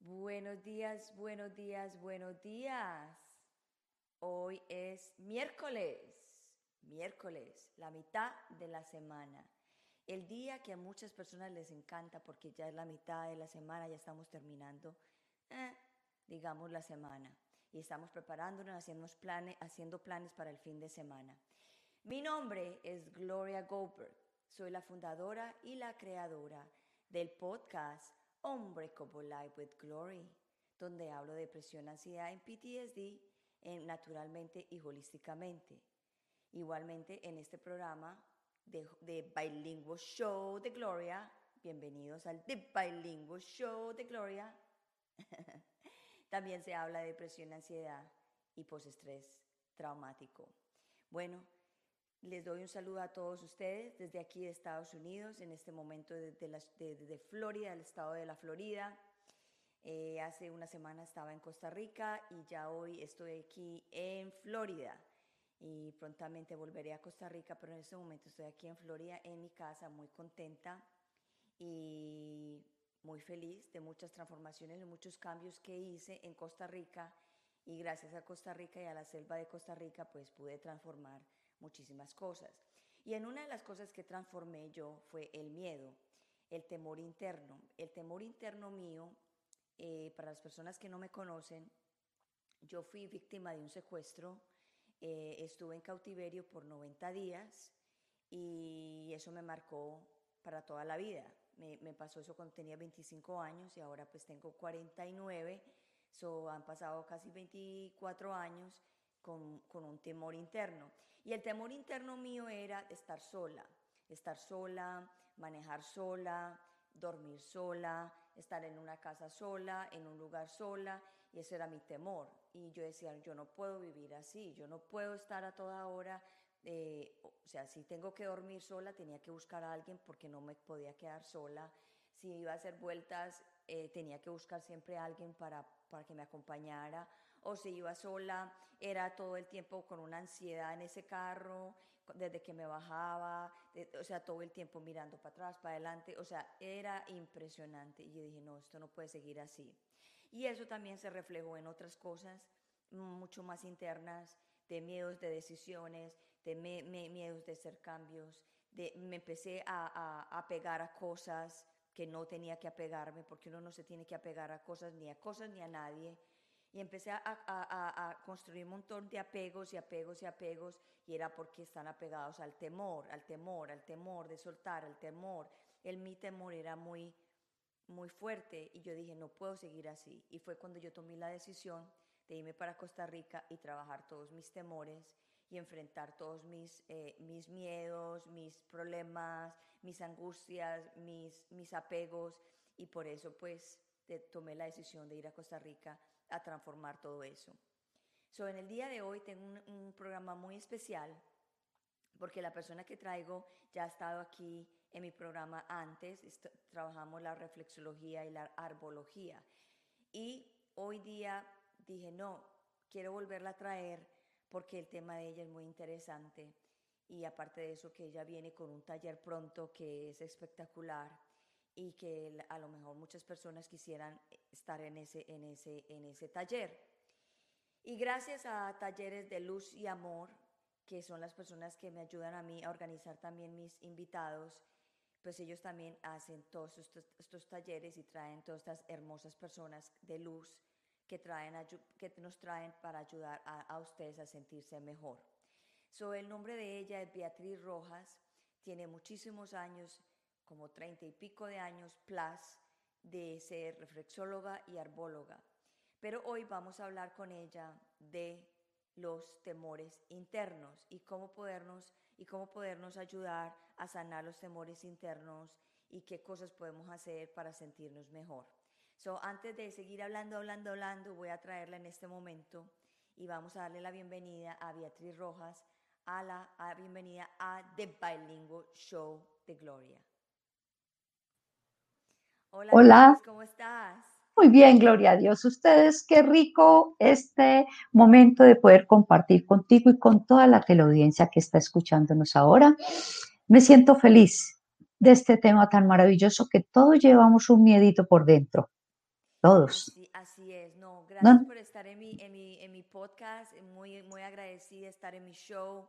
Buenos días, buenos días, buenos días. Hoy es miércoles, miércoles, la mitad de la semana. El día que a muchas personas les encanta porque ya es la mitad de la semana, ya estamos terminando, eh, digamos, la semana. Y estamos preparándonos, haciendo planes, haciendo planes para el fin de semana. Mi nombre es Gloria Goldberg. Soy la fundadora y la creadora del podcast Unbreakable Life with Glory, donde hablo de depresión, ansiedad en PTSD, en, naturalmente y holísticamente. Igualmente en este programa de, de Bilingual Show de Gloria, bienvenidos al The Bilingual Show de Gloria. También se habla de depresión, ansiedad y postestrés traumático. Bueno, les doy un saludo a todos ustedes desde aquí de Estados Unidos, en este momento desde, Florida, el estado de la Florida. Eh, hace una semana estaba en Costa Rica y ya hoy estoy aquí en Florida. Y prontamente volveré a Costa Rica, pero en este momento estoy aquí en Florida, en mi casa, muy contenta y muy feliz de muchas transformaciones, de muchos cambios que hice en Costa Rica y gracias a Costa Rica y a la selva de Costa Rica pues pude transformar muchísimas cosas. Y en una de las cosas que transformé yo fue el miedo, el temor interno. El temor interno mío, eh, para las personas que no me conocen, yo fui víctima de un secuestro, eh, estuve en cautiverio por 90 días y eso me marcó para toda la vida. Me, pasó eso cuando tenía 25 años y ahora pues tengo 49, so han pasado casi 24 años con, con un temor interno. Y el temor interno mío era estar sola, estar sola, manejar sola, dormir sola, estar en una casa sola, en un lugar sola, y ese era mi temor. Y yo decía, yo no puedo vivir así, yo no puedo estar a toda hora eh, o sea, si tengo que dormir sola, tenía que buscar a alguien porque no me podía quedar sola. Si iba a hacer vueltas, eh, tenía que buscar siempre a alguien para, para que me acompañara. O si iba sola, era todo el tiempo con una ansiedad en ese carro, desde que me bajaba, o sea, todo el tiempo mirando para atrás, para adelante. O sea, era impresionante. Y yo dije, no, esto no puede seguir así. Y eso también se reflejó en otras cosas mucho más internas, de miedos de decisiones, de miedos de hacer cambios, de, me empecé a, a, apegar a cosas que no tenía que apegarme, porque uno no se tiene que apegar a cosas, ni a cosas, ni a nadie. Y empecé a, a, a, construir un montón de apegos y apegos y apegos, y era porque están apegados al temor, al temor, al temor de soltar, al temor. El mi temor era muy, muy fuerte, y yo dije, no puedo seguir así. Y fue cuando yo tomé la decisión de irme para Costa Rica y trabajar todos mis temores y enfrentar todos mis, eh, mis miedos, mis problemas, mis angustias, mis, mis apegos. Y por eso pues tomé la decisión de ir a Costa Rica a transformar todo eso. So, en el día de hoy tengo un, programa muy especial porque la persona que traigo ya ha estado aquí en mi programa antes, trabajamos la reflexología y la arbología. Y hoy día dije no, quiero volverla a traer porque el tema de ella es muy interesante y aparte de eso que ella viene con un taller pronto que es espectacular y que a lo mejor muchas personas quisieran estar en ese, en ese, en ese taller. Y gracias a Talleres de Luz y Amor, que son las personas que me ayudan a mí a organizar también mis invitados, pues ellos también hacen todos estos, estos talleres y traen todas estas hermosas personas de luz que, traen, que nos traen para ayudar a, ustedes a sentirse mejor. So, el nombre de ella es Beatriz Rojas, tiene muchísimos años, como treinta y pico de años plus, de ser reflexóloga y arbóloga. Pero hoy vamos a hablar con ella de los temores internos y cómo podernos y cómo podernos ayudar a sanar los temores internos y qué cosas podemos hacer para sentirnos mejor. So, antes de seguir hablando, hablando, hablando, voy a traerla en este momento y vamos a darle la bienvenida a Beatriz Rojas, a la bienvenida a The Bilingual Show de Gloria. Hola, ¿cómo estás? Muy bien, gloria a Dios. Ustedes, qué rico este momento de poder compartir contigo y con toda la teleaudiencia que está escuchándonos ahora. Me siento feliz de este tema tan maravilloso que todos llevamos un miedito por dentro. Todos. Así, es. No, gracias por estar en mi, en mi, en mi podcast. Muy, muy agradecida de estar en mi show.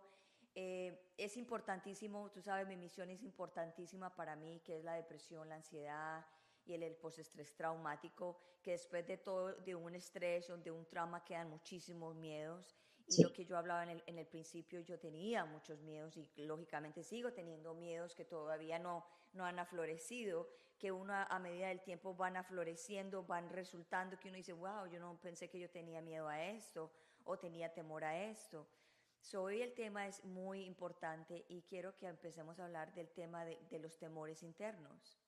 Eh, es importantísimo, tú sabes, mi misión es importantísima para mí, que es la depresión, la ansiedad y el, el postestrés traumático, que después de todo, de un estrés o de un trauma quedan muchísimos miedos. Y lo que yo hablaba en el, en el, principio, yo tenía muchos miedos y lógicamente sigo teniendo miedos que todavía no, no han aflorecido, que uno a, medida del tiempo van afloreciendo, van resultando, que uno dice, wow, yo no pensé que yo tenía miedo a esto o tenía temor a esto. Hoy el tema es muy importante y quiero que empecemos a hablar del tema de los temores internos.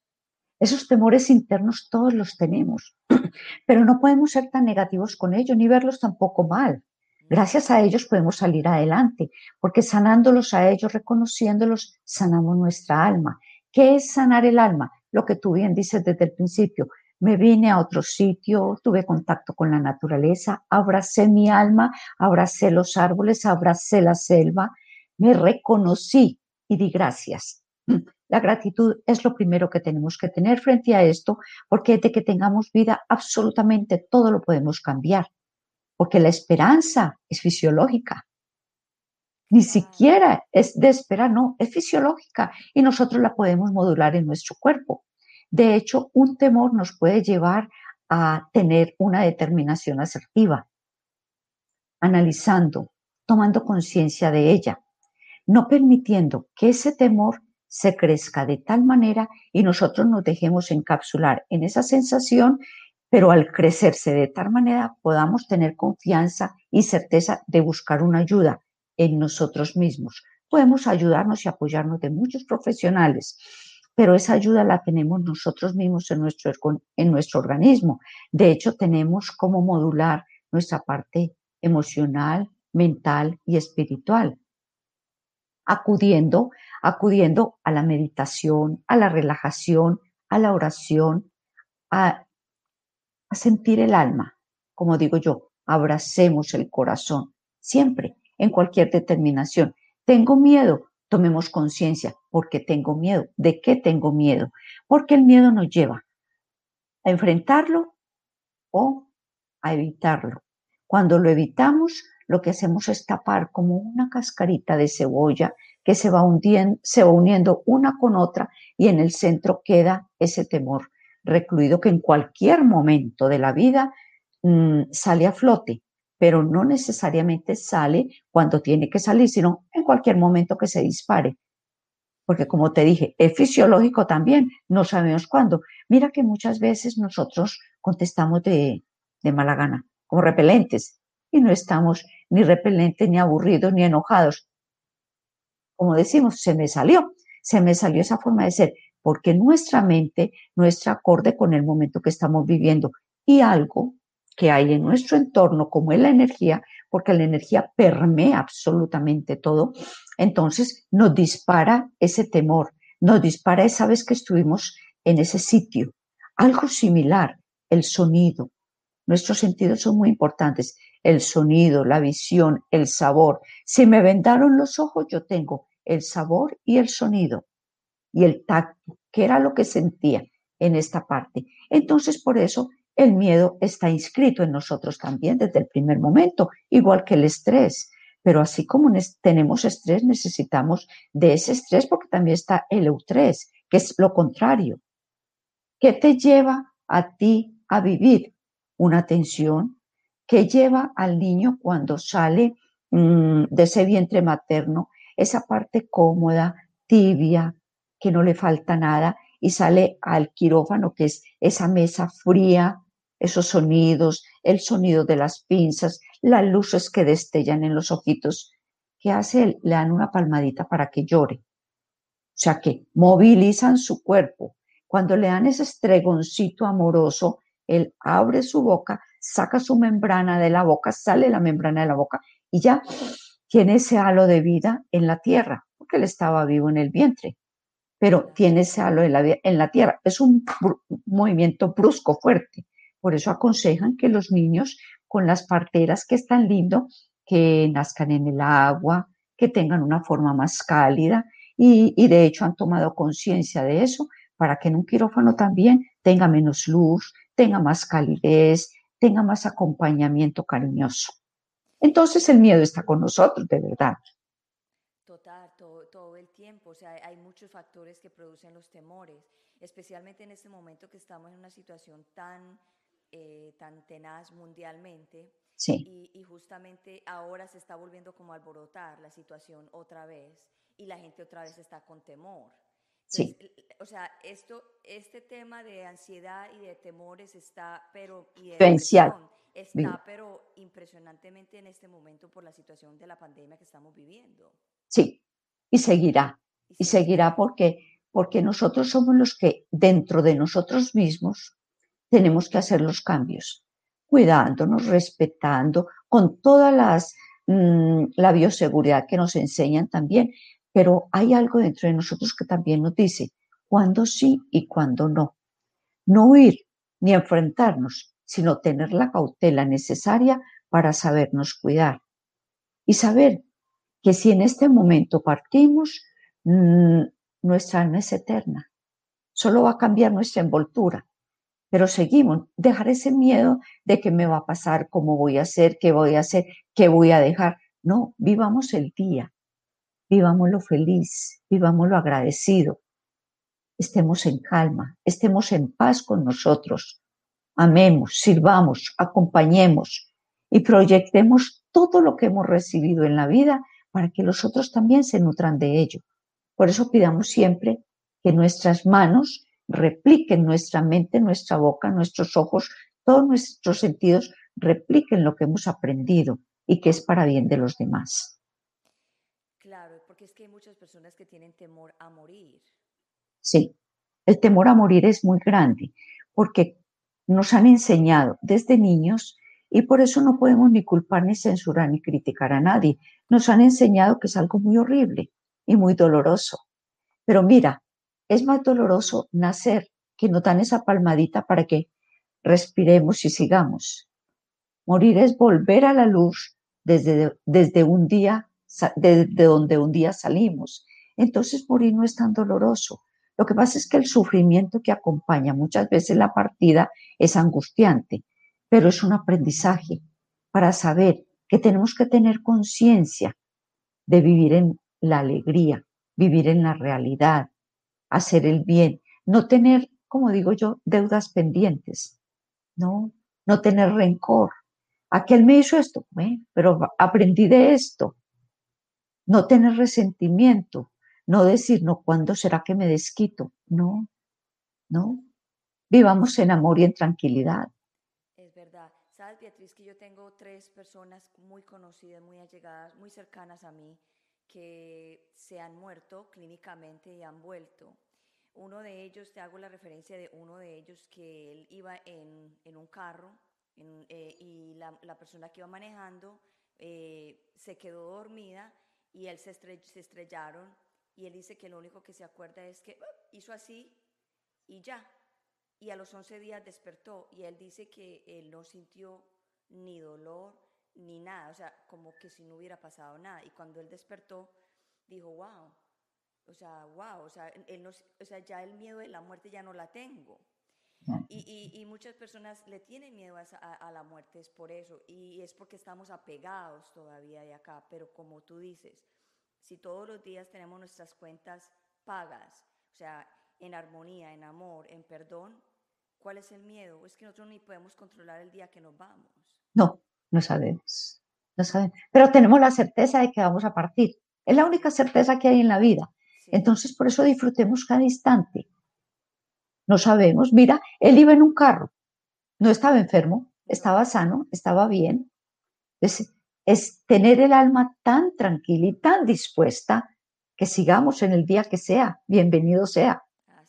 Esos temores internos todos los tenemos, pero no podemos ser tan negativos con ellos ni verlos tampoco mal. Gracias a ellos podemos salir adelante, porque sanándolos a ellos, reconociéndolos, sanamos nuestra alma. ¿Qué es sanar el alma? Lo que tú bien dices desde el principio. Me vine a otro sitio, tuve contacto con la naturaleza, abracé mi alma, abracé los árboles, abracé la selva, me reconocí y di gracias. La gratitud es lo primero que tenemos que tener frente a esto, porque de que tengamos vida, absolutamente todo lo podemos cambiar, porque la esperanza es fisiológica. Ni siquiera es de esperar, no, es fisiológica y nosotros la podemos modular en nuestro cuerpo. De hecho, un temor nos puede llevar a tener una determinación asertiva, analizando, tomando conciencia de ella, no permitiendo que ese temor se crezca de tal manera y nosotros nos dejemos encapsular en esa sensación, pero al crecerse de tal manera podamos tener confianza y certeza de buscar una ayuda en nosotros mismos. Podemos ayudarnos y apoyarnos de muchos profesionales, pero esa ayuda la tenemos nosotros mismos en nuestro, en nuestro organismo. De hecho, tenemos cómo modular nuestra parte emocional, mental y espiritual, acudiendo acudiendo a la meditación, a la relajación, a la oración, a, sentir el alma. Como digo yo, abracemos el corazón, siempre, en cualquier determinación. Tengo miedo, tomemos conciencia, porque tengo miedo. ¿De qué tengo miedo? Porque el miedo nos lleva a enfrentarlo o a evitarlo. Cuando lo evitamos, lo que hacemos es tapar como una cascarita de cebolla que se va, hundiendo, se va uniendo una con otra y en el centro queda ese temor recluido que en cualquier momento de la vida mm, sale a flote, pero no necesariamente sale cuando tiene que salir, sino en cualquier momento que se dispare. Porque como te dije, es fisiológico también, no sabemos cuándo. Mira que muchas veces nosotros contestamos de, de mala gana, como repelentes, y no estamos ni repelentes, ni aburridos, ni enojados como decimos, se me salió, se me salió esa forma de ser, porque nuestra mente no está acorde con el momento que estamos viviendo y algo que hay en nuestro entorno, como es la energía, porque la energía permea absolutamente todo, entonces nos dispara ese temor, nos dispara esa vez que estuvimos en ese sitio. Algo similar, el sonido. Nuestros sentidos son muy importantes el sonido, la visión, el sabor. Si me vendaron los ojos, yo tengo el sabor y el sonido y el tacto, que era lo que sentía en esta parte. Entonces, por eso el miedo está inscrito en nosotros también desde el primer momento, igual que el estrés. Pero así como tenemos estrés, necesitamos de ese estrés porque también está el eustrés, que es lo contrario. ¿Qué te lleva a ti a vivir? Una tensión, que lleva al niño cuando sale mm, de ese vientre materno, esa parte cómoda, tibia, que no le falta nada, y sale al quirófano, que es esa mesa fría, esos sonidos, el sonido de las pinzas, las luces que destellan en los ojitos. ¿Qué hace él? Le dan una palmadita para que llore. O sea que movilizan su cuerpo. Cuando le dan ese estregoncito amoroso, él abre su boca, saca su membrana de la boca, sale la membrana de la boca y ya tiene ese halo de vida en la tierra, porque él estaba vivo en el vientre, pero tiene ese halo en la, en la tierra. Es un movimiento brusco, fuerte, Por eso aconsejan que los niños con las parteras que están lindo, que nazcan en el agua, que tengan una forma más cálida y, de hecho han tomado conciencia de eso para que en un quirófano también tenga menos luz, tenga más calidez, tenga más acompañamiento cariñoso. Entonces el miedo está con nosotros, de verdad. Total, todo, todo, el tiempo. O sea, hay muchos factores que producen los temores, especialmente en este momento que estamos en una situación tan, eh, tan tenaz mundialmente. Sí. Y, y, justamente ahora se está volviendo como a alborotar la situación otra vez y la gente otra vez está con temor. Sí. O sea, esto, este tema de ansiedad y de temores está, pero y de está, pero impresionantemente en este momento por la situación de la pandemia que estamos viviendo. Sí, y seguirá. Y seguirá porque, porque nosotros somos los que dentro de nosotros mismos tenemos que hacer los cambios, cuidándonos, respetando, con toda las, mmm, la bioseguridad que nos enseñan también. Pero hay algo dentro de nosotros que también nos dice cuándo sí y cuándo no. No huir ni enfrentarnos, sino tener la cautela necesaria para sabernos cuidar. Y saber que si en este momento partimos, mmm, nuestra alma es eterna. Solo va a cambiar nuestra envoltura. Pero seguimos, dejar ese miedo de qué me va a pasar, cómo voy a hacer, qué voy a hacer, qué voy a dejar. No, vivamos el día, vivámoslo feliz, vivámoslo agradecido, estemos en calma, estemos en paz con nosotros, amemos, sirvamos, acompañemos y proyectemos todo lo que hemos recibido en la vida para que los otros también se nutran de ello. Por eso pidamos siempre que nuestras manos repliquen nuestra mente, nuestra boca, nuestros ojos, todos nuestros sentidos repliquen lo que hemos aprendido y que es para bien de los demás. Claro, porque es que hay muchas personas que tienen temor a morir. Sí, el temor a morir es muy grande porque nos han enseñado desde niños y por eso no podemos ni culpar, ni censurar, ni criticar a nadie. Nos han enseñado que es algo muy horrible y muy doloroso. Pero mira, es más doloroso nacer que nos dan esa palmadita para que respiremos y sigamos. Morir es volver a la luz desde, desde un día, desde donde un día salimos. Entonces morir no es tan doloroso. Lo que pasa es que el sufrimiento que acompaña muchas veces la partida es angustiante, pero es un aprendizaje para saber que tenemos que tener conciencia de vivir en la alegría, vivir en la realidad, hacer el bien, no tener, como digo yo, deudas pendientes, no, no tener rencor. Aquel me hizo esto, pero aprendí de esto. No tener resentimiento, no decir, no, ¿cuándo será que me desquito? No, no. Vivamos en amor y en tranquilidad. Es verdad. Sabes, Beatriz, que yo tengo tres personas muy conocidas, muy allegadas, muy cercanas a mí, que se han muerto clínicamente y han vuelto. Uno de ellos, te hago la referencia de uno de ellos que él iba en, en un carro en, eh, y la, la, persona que iba manejando eh, se quedó dormida y él se, estrell se, estrellaron y él dice que lo único que se acuerda es que uh, hizo así y ya. Y a los 11 días despertó y él dice que él no sintió ni dolor ni nada, o sea, como que si no hubiera pasado nada. Y cuando él despertó, dijo, wow, o sea, wow, o sea, él no, o sea, ya el miedo de la muerte ya no la tengo. Y, y, y muchas personas le tienen miedo a, a, a, la muerte, es por eso, y es porque estamos apegados todavía de acá, pero como tú dices, si todos los días tenemos nuestras cuentas pagas, o sea, en armonía, en amor, en perdón, ¿cuál es el miedo? Es que nosotros ni podemos controlar el día que nos vamos. No, no sabemos, no sabemos, pero tenemos la certeza de que vamos a partir. Es la única certeza que hay en la vida. Entonces, por eso disfrutemos cada instante. No sabemos, mira, él iba en un carro, no estaba enfermo, estaba sano, estaba bien. Es, es tener el alma tan tranquila y tan dispuesta que sigamos en el día que sea, bienvenido sea. Ah.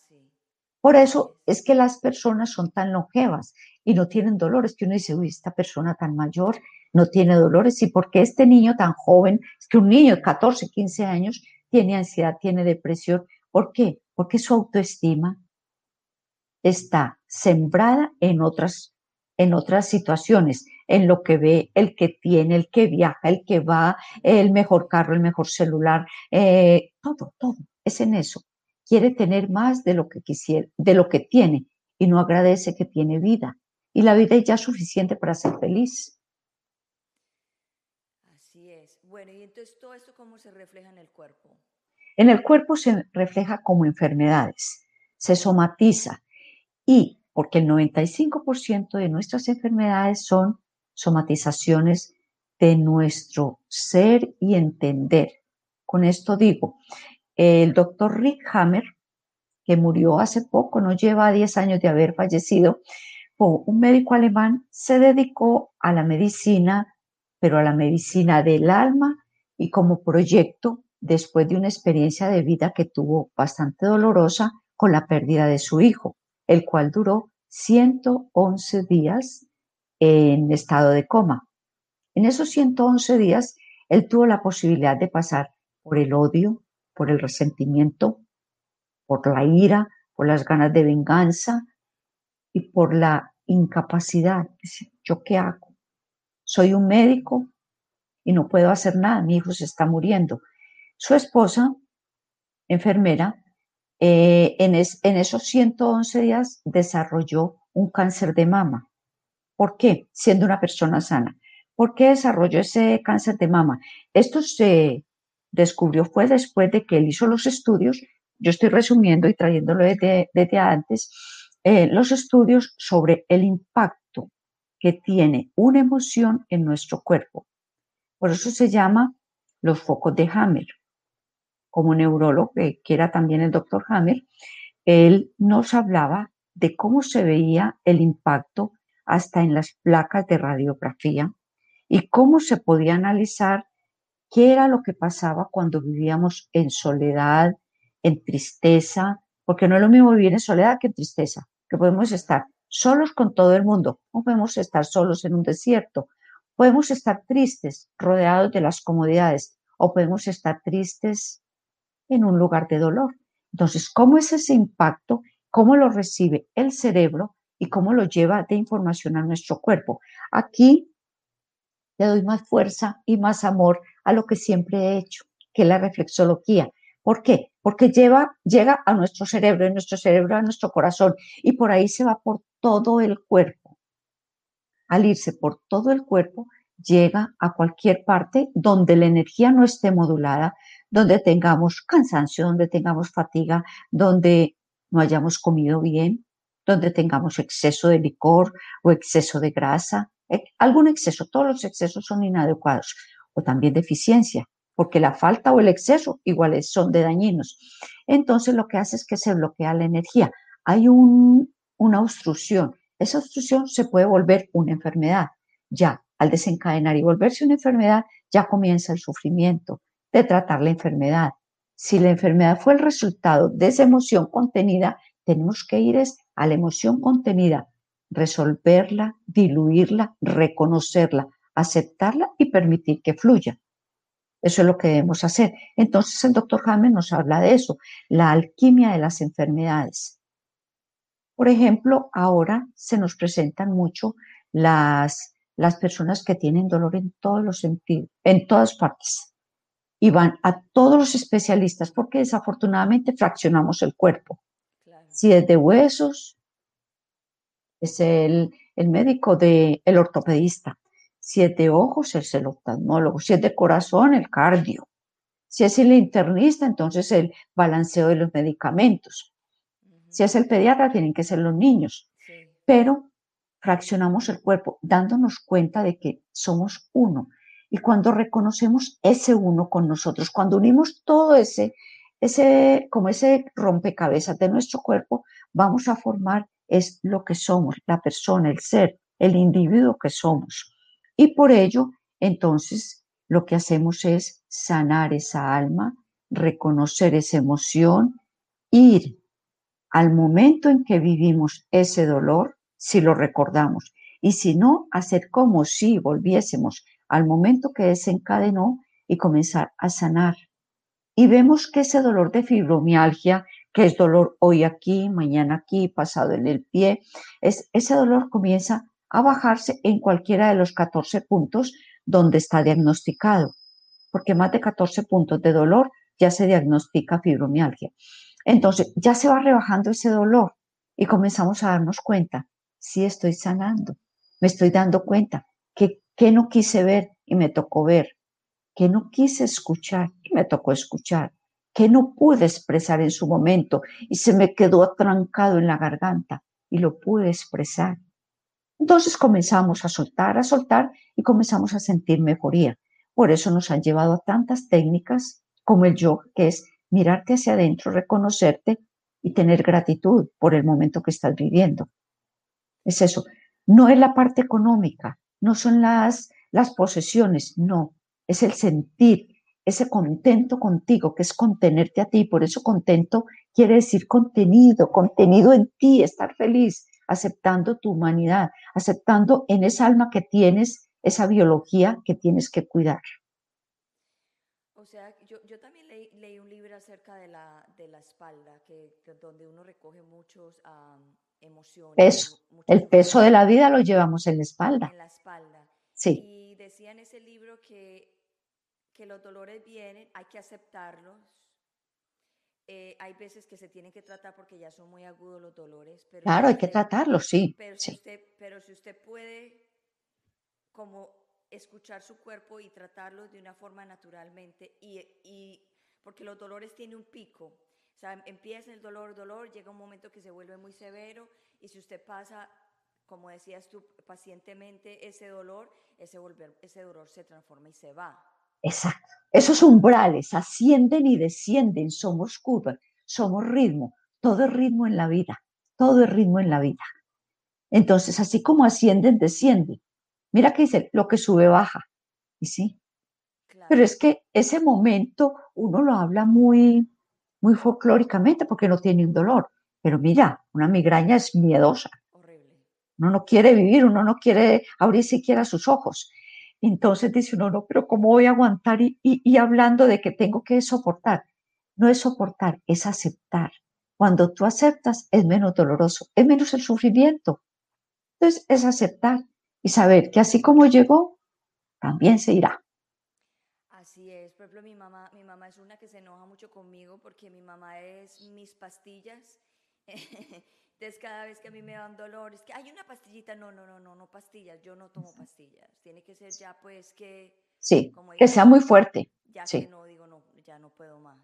Por eso es que las personas son tan longevas y no tienen dolores, que uno dice, uy, esta persona tan mayor no tiene dolores, y por qué este niño tan joven, es que un niño de 14, 15 años tiene ansiedad, tiene depresión, ¿por qué? Porque su autoestima está sembrada en otras en otras situaciones, en lo que ve el que tiene, el que viaja, el que va, el mejor carro, el mejor celular, eh, todo, todo, es en eso. Quiere tener más de lo que quisiera, de lo que tiene y no agradece que tiene vida. Y la vida es ya suficiente para ser feliz. Así es. Bueno, y entonces todo esto cómo se refleja en el cuerpo. En el cuerpo se refleja como enfermedades, se somatiza y porque el 95% de nuestras enfermedades son somatizaciones de nuestro ser y entender. Con esto digo, el doctor Rick Hammer, que murió hace poco, no lleva 10 años de haber fallecido, un médico alemán, se dedicó a la medicina, pero a la medicina del alma y como proyecto después de una experiencia de vida que tuvo bastante dolorosa con la pérdida de su hijo el cual duró 111 días en estado de coma. En esos 111 días, él tuvo la posibilidad de pasar por el odio, por el resentimiento, por la ira, por las ganas de venganza y por la incapacidad. ¿Yo qué hago? Soy un médico y no puedo hacer nada, mi hijo se está muriendo. Su esposa, enfermera, eh, en, esos 111 días desarrolló un cáncer de mama. ¿Por qué? Siendo una persona sana. ¿Por qué desarrolló ese cáncer de mama? Esto se descubrió fue después de que él hizo los estudios, yo estoy resumiendo y trayéndolo desde, antes, eh, los estudios sobre el impacto que tiene una emoción en nuestro cuerpo. Por eso se llama los focos de Hammer como neurólogo, que era también el doctor Hammer, él nos hablaba de cómo se veía el impacto hasta en las placas de radiografía y cómo se podía analizar qué era lo que pasaba cuando vivíamos en soledad, en tristeza, porque no es lo mismo vivir en soledad que en tristeza, que podemos estar solos con todo el mundo, no podemos estar solos en un desierto, podemos estar tristes, rodeados de las comodidades, o podemos estar tristes en un lugar de dolor. Entonces, ¿cómo es ese impacto? ¿Cómo lo recibe el cerebro y cómo lo lleva de información a nuestro cuerpo? Aquí le doy más fuerza y más amor a lo que siempre he hecho, que es la reflexología. ¿Por qué? Porque lleva, llega a nuestro cerebro, en nuestro cerebro a nuestro corazón y por ahí se va por todo el cuerpo. Al irse por todo el cuerpo, llega a cualquier parte donde la energía no esté modulada, donde tengamos cansancio, donde tengamos fatiga, donde no hayamos comido bien, donde tengamos exceso de licor o exceso de grasa, eh, algún exceso, todos los excesos son inadecuados, o también deficiencia, porque la falta o el exceso iguales son de dañinos. Entonces lo que hace es que se bloquea la energía. Hay una obstrucción. Esa obstrucción se puede volver una enfermedad. Ya, al desencadenar y volverse una enfermedad, ya comienza el sufrimiento, de tratar la enfermedad. Si la enfermedad fue el resultado de esa emoción contenida, tenemos que ir a la emoción contenida, resolverla, diluirla, reconocerla, aceptarla y permitir que fluya. Eso es lo que debemos hacer. Entonces el doctor Hammer nos habla de eso, la alquimia de las enfermedades. Por ejemplo, ahora se nos presentan mucho las, las personas que tienen dolor en todos los sentidos, en todas partes y van a todos los especialistas porque desafortunadamente fraccionamos el cuerpo. Si es de huesos, es el, médico de, el ortopedista. Si es de ojos, es el oftalmólogo. Si es de corazón, el cardio. Si es el internista, entonces el balanceo de los medicamentos. Si es el pediatra, tienen que ser los niños. Pero fraccionamos el cuerpo, dándonos cuenta de que somos uno y cuando reconocemos ese uno con nosotros, cuando unimos todo ese, ese, como ese rompecabezas de nuestro cuerpo, vamos a formar es lo que somos, la persona, el ser, el individuo que somos. Y por ello, entonces, lo que hacemos es sanar esa alma, reconocer esa emoción, ir al momento en que vivimos ese dolor, si lo recordamos, y si no, hacer como si volviésemos al momento que desencadenó y comenzar a sanar. Y vemos que ese dolor de fibromialgia, que es dolor hoy aquí, mañana aquí, pasado en el pie, es, ese dolor comienza a bajarse en cualquiera de los 14 puntos donde está diagnosticado, porque más de 14 puntos de dolor ya se diagnostica fibromialgia. Entonces, ya se va rebajando ese dolor y comenzamos a darnos cuenta, si estoy sanando, me estoy dando cuenta que, que no quise ver y me tocó ver, que no quise escuchar y me tocó escuchar, que no pude expresar en su momento y se me quedó atrancado en la garganta y lo pude expresar. Entonces comenzamos a soltar, a soltar y comenzamos a sentir mejoría. Por eso nos han llevado a tantas técnicas como el yoga, que es mirarte hacia adentro, reconocerte y tener gratitud por el momento que estás viviendo. Es eso. No es la parte económica, no son las, las posesiones, no. Es el sentir, ese contento contigo, que es contenerte a ti. Por eso contento quiere decir contenido, contenido en ti, estar feliz, aceptando tu humanidad, aceptando en esa alma que tienes esa biología que tienes que cuidar. O sea, yo, yo también leí, leí, un libro acerca de la, de la espalda, que, donde uno recoge muchos emociones. Eso, el peso de la vida lo llevamos en la espalda. En la espalda. Sí. Y decía en ese libro que, que los dolores vienen, hay que aceptarlos. Eh, hay veces que se tienen que tratar porque ya son muy agudos los dolores. Pero claro, hay que tratarlos, sí. Pero, sí. Si usted, pero si usted puede como escuchar su cuerpo y tratarlo de una forma naturalmente y, y porque los dolores tienen un pico. O sea, empieza el dolor, dolor, llega un momento que se vuelve muy severo y si usted pasa, como decías tú, pacientemente ese dolor, ese, volver, ese dolor se transforma y se va. Exacto. Esos umbrales ascienden y descienden, somos curva, somos ritmo, todo es ritmo en la vida, todo es ritmo en la vida. Entonces, así como ascienden, descienden. Mira que dice, lo que sube baja. Y sí. Claro. Pero es que ese momento uno lo habla muy, muy folclóricamente porque no tiene un dolor. Pero mira, una migraña es miedosa. Horrible. Uno no quiere vivir, uno no quiere abrir siquiera sus ojos. Entonces dice uno, no, pero ¿cómo voy a aguantar? Y, y, y hablando de que tengo que soportar. No es soportar, es aceptar. Cuando tú aceptas, es menos doloroso, es menos el sufrimiento. Entonces, es aceptar y saber que así como llegó, también se irá. Así es. Por ejemplo, mi mamá, mi mamá es una que se enoja mucho conmigo porque mi mamá es mis pastillas. Entonces, cada vez que a mí me dan dolor, es que hay una pastillita. No, no, no, no, no pastillas. Yo no tomo pastillas. Tiene que ser ya, pues, que. Sí, que sea muy fuerte. Ya sí. que no, digo, no, ya no puedo más.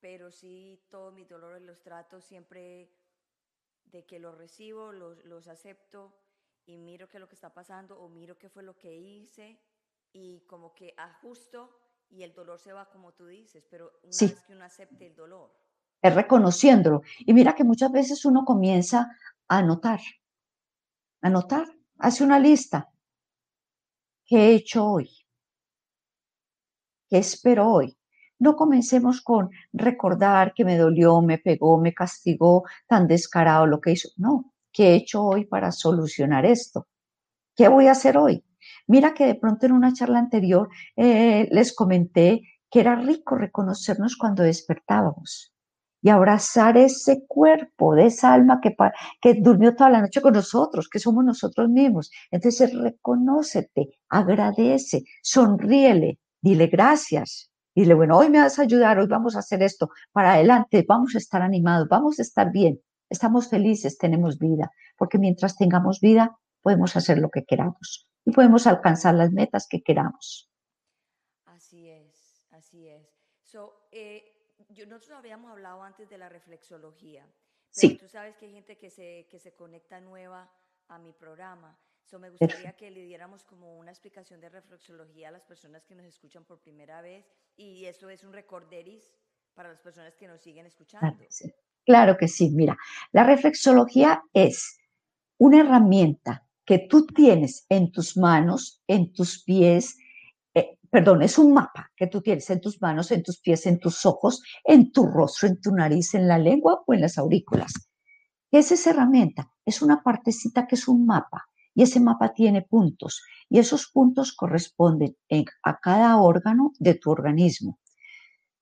Pero sí, todos mis dolores los trato siempre de que los recibo, los, los acepto y miro qué es lo que está pasando o miro qué fue lo que hice y como que ajusto y el dolor se va como tú dices, pero una Sí. vez que uno acepte el dolor. es reconociéndolo. Y mira que muchas veces uno comienza a anotar, anotar, hace una lista. ¿Qué he hecho hoy? ¿Qué espero hoy? No comencemos con recordar que me dolió, me pegó, me castigó, tan descarado lo que hizo. No, ¿qué he hecho hoy para solucionar esto? ¿Qué voy a hacer hoy? Mira que de pronto en una charla anterior eh, les comenté que era rico reconocernos cuando despertábamos y abrazar ese cuerpo de esa alma que, que durmió toda la noche con nosotros, que somos nosotros mismos. Entonces, reconócete, agradece, sonríele, dile gracias. Dile, bueno, hoy me vas a ayudar, hoy vamos a hacer esto, para adelante, vamos a estar animados, vamos a estar bien, estamos felices, tenemos vida, porque mientras tengamos vida, podemos hacer lo que queramos y podemos alcanzar las metas que queramos. Así es, así es. So, eh, yo, nosotros habíamos hablado antes de la reflexología, pero Sí. tú sabes que hay gente que se, que se conecta nueva a mi programa. So, me gustaría que le diéramos como una explicación de reflexología a las personas que nos escuchan por primera vez y eso es un recorderis para las personas que nos siguen escuchando. sí. Claro que sí. Mira, la reflexología es una herramienta que tú tienes en tus manos, en tus pies, eh, perdón, es un mapa que tú tienes en tus manos, en tus pies, en tus ojos, en tu rostro, en tu nariz, en la lengua o en las aurículas. ¿Qué es esa herramienta? Es una partecita que es un mapa y ese mapa tiene puntos y esos puntos corresponden en- a cada órgano de tu organismo.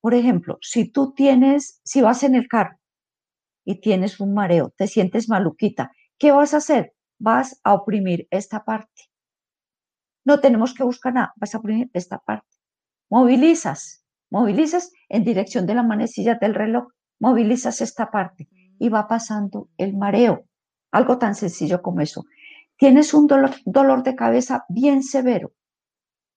Por ejemplo, si tú tienes, si vas en el carro y tienes un mareo, te sientes maluquita, ¿qué vas a hacer? vas a oprimir esta parte. No tenemos que buscar nada, vas a oprimir esta parte. Movilizas, movilizas en dirección de la manecilla del reloj, movilizas esta parte y va pasando el mareo. Algo tan sencillo como eso. Tienes un dolor, dolor de cabeza bien severo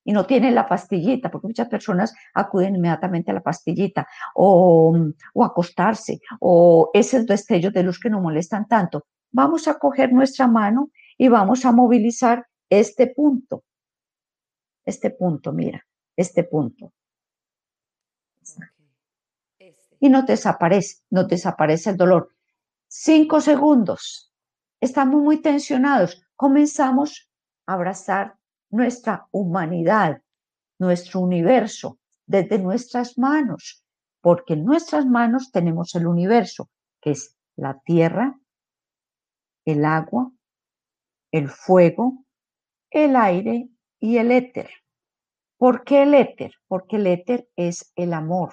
y no tienes la pastillita, porque muchas personas acuden inmediatamente a la pastillita o, o acostarse o esos destellos de luz que no molestan tanto. Vamos a coger nuestra mano y vamos a movilizar este punto. Este punto, mira, este punto. Este. Y no desaparece, no desaparece el dolor. Cinco segundos. Estamos muy tensionados. Comenzamos a abrazar nuestra humanidad, nuestro universo, desde nuestras manos, porque en nuestras manos tenemos el universo, que es la tierra, el agua, el fuego, el aire y el éter. ¿Por qué el éter? Porque el éter es el amor.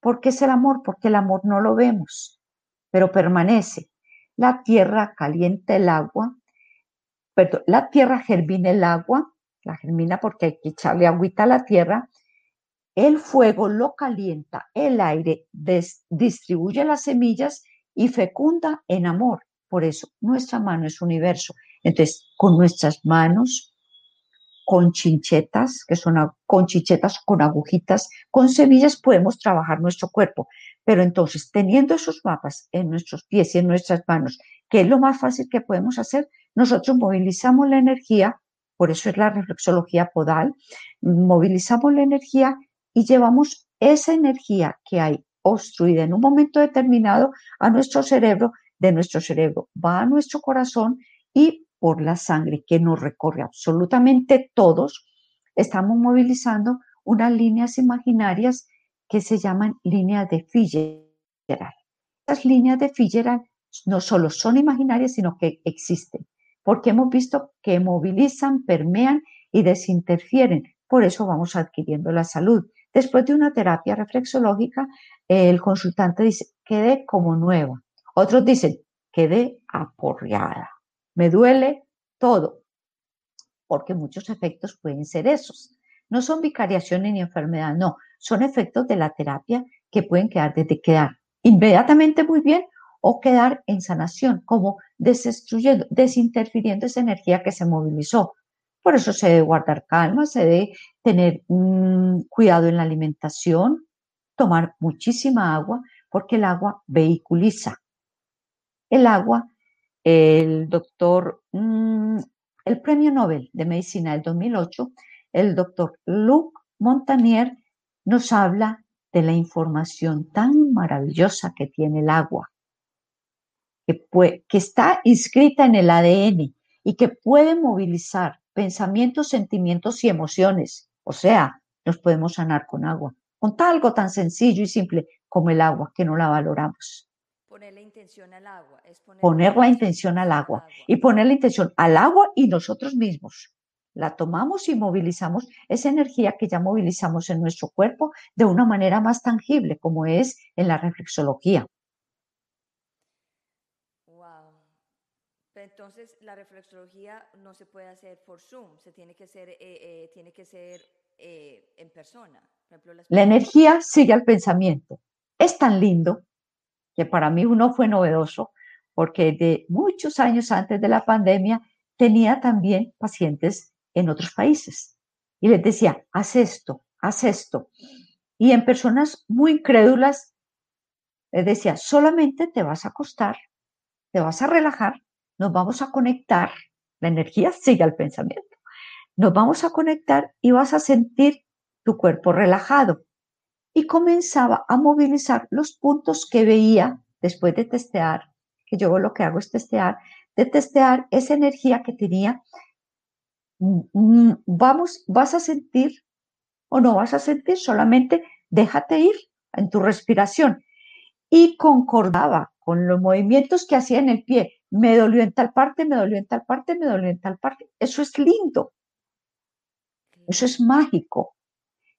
¿Por qué es el amor? Porque el amor no lo vemos pero permanece. La tierra calienta el agua, perdón, la tierra germina el agua, la germina porque hay que echarle agüita a la tierra, el fuego lo calienta, el aire distribuye las semillas y fecunda en amor. Por eso nuestra mano es universo. Entonces, con nuestras manos, con chinchetas, que son con chinchetas, con agujitas, con semillas, podemos trabajar nuestro cuerpo. Pero entonces, teniendo esos mapas en nuestros pies y en nuestras manos, que es lo más fácil que podemos hacer, nosotros movilizamos la energía, por eso es la reflexología podal, movilizamos la energía y llevamos esa energía que hay obstruida en un momento determinado a nuestro cerebro, de nuestro cerebro va a nuestro corazón y por la sangre que nos recorre absolutamente todos, estamos movilizando unas líneas imaginarias que se llaman líneas de Fitzgerald. Las líneas de Fitzgerald no solo son imaginarias, sino que existen, porque hemos visto que movilizan, permean y desinterfieren. Por eso vamos adquiriendo la salud. Después de una terapia reflexológica, el consultante dice, quedé como nueva. Otros dicen, quedé aporreada. Me duele todo, porque muchos efectos pueden ser esos. No son vicariaciones ni enfermedad, no, son efectos de la terapia que pueden quedar desde quedar inmediatamente muy bien o quedar en sanación, como desestruyendo, desinterfiriendo esa energía que se movilizó. Por eso se debe guardar calma, se debe tener mm, cuidado en la alimentación, tomar muchísima agua, porque el agua vehiculiza. El agua, el doctor, mm, el premio Nobel de Medicina del 2008, el doctor Luc Montagnier nos habla de la información tan maravillosa que tiene el agua, que, que está inscrita en el ADN y que puede movilizar pensamientos, sentimientos y emociones. O sea, nos podemos sanar con agua, con algo tan sencillo y simple como el agua, que no la valoramos. Poner la intención al agua. poner la intención al agua. Y poner la intención al agua y nosotros mismos la tomamos y movilizamos esa energía que ya movilizamos en nuestro cuerpo de una manera más tangible, como es en la reflexología. Wow. Entonces, la reflexología no se puede hacer por Zoom, se tiene que ser, eh, eh, tiene que ser eh, en persona. la energía sigue al pensamiento. Es tan lindo que para mí uno fue novedoso porque de muchos años antes de la pandemia tenía también pacientes en otros países. Y les decía, haz esto, haz esto. Y en personas muy crédulas, les decía, solamente te vas a acostar, te vas a relajar, nos vamos a conectar, la energía sigue al pensamiento, nos vamos a conectar y vas a sentir tu cuerpo relajado. Y comenzaba a movilizar los puntos que veía después de testear, que yo lo que hago es testear, de testear esa energía que tenía Mm, mm, vamos, vas a sentir o no vas a sentir, solamente déjate ir en tu respiración. Y concordaba con los movimientos que hacía en el pie. Me dolió en tal parte, me dolió en tal parte, me dolió en tal parte. Eso es lindo. Eso es mágico.